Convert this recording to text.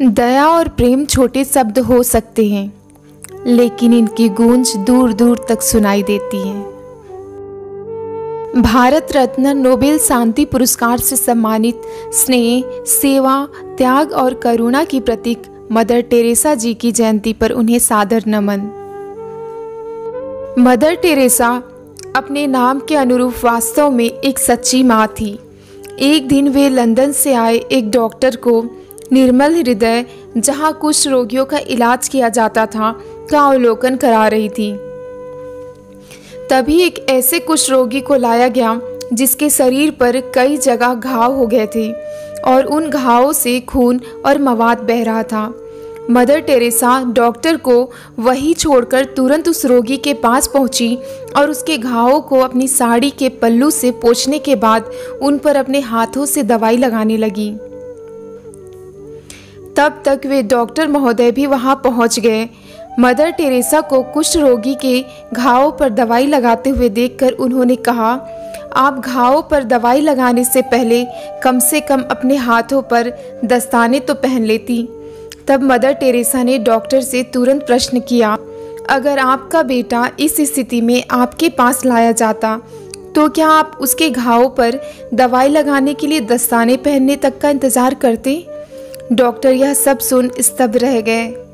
दया और प्रेम छोटे शब्द हो सकते हैं, लेकिन इनकी गूंज दूर दूर तक सुनाई देती है। भारत रत्न नोबेल शांति पुरस्कार से सम्मानित स्नेह, सेवा, त्याग और करुणा की प्रतीक मदर टेरेसा जी की जयंती पर उन्हें सादर नमन। मदर टेरेसा अपने नाम के अनुरूप वास्तव में एक सच्ची माँ थी। एक दिन वे लंदन से आए एक डॉक्टर को निर्मल हृदय, जहाँ कुछ रोगियों का इलाज किया जाता था, का अवलोकन करा रही थी। तभी एक ऐसे कुछ रोगी को लाया गया, जिसके शरीर पर कई जगह घाव हो गए थे, और उन घावों से खून और मवाद बह रहा था। मदर टेरेसा डॉक्टर को वही छोड़कर तुरंत उस रोगी के पास पहुँची और उसके घावों को अपनी साड़ी के पल्लू से पोछने के बाद उन पर अपने हाथों से दवाई लगाने लगी। तब तक वे डॉक्टर महोदय भी वहाँ पहुँच गए। मदर टेरेसा को कुष्ठ रोगी के घावों पर दवाई लगाते हुए देखकर उन्होंने कहा, आप घावों पर दवाई लगाने से पहले कम से कम अपने हाथों पर दस्ताने तो पहन लेती। तब मदर टेरेसा ने डॉक्टर से तुरंत प्रश्न किया, अगर आपका बेटा इस स्थिति में आपके पास लाया जाता तो क्या आप उसके घावों पर दवाई लगाने के लिए दस्ताने पहनने तक का इंतज़ार करते? डॉक्टर यह सब सुन स्तब्ध रह गए।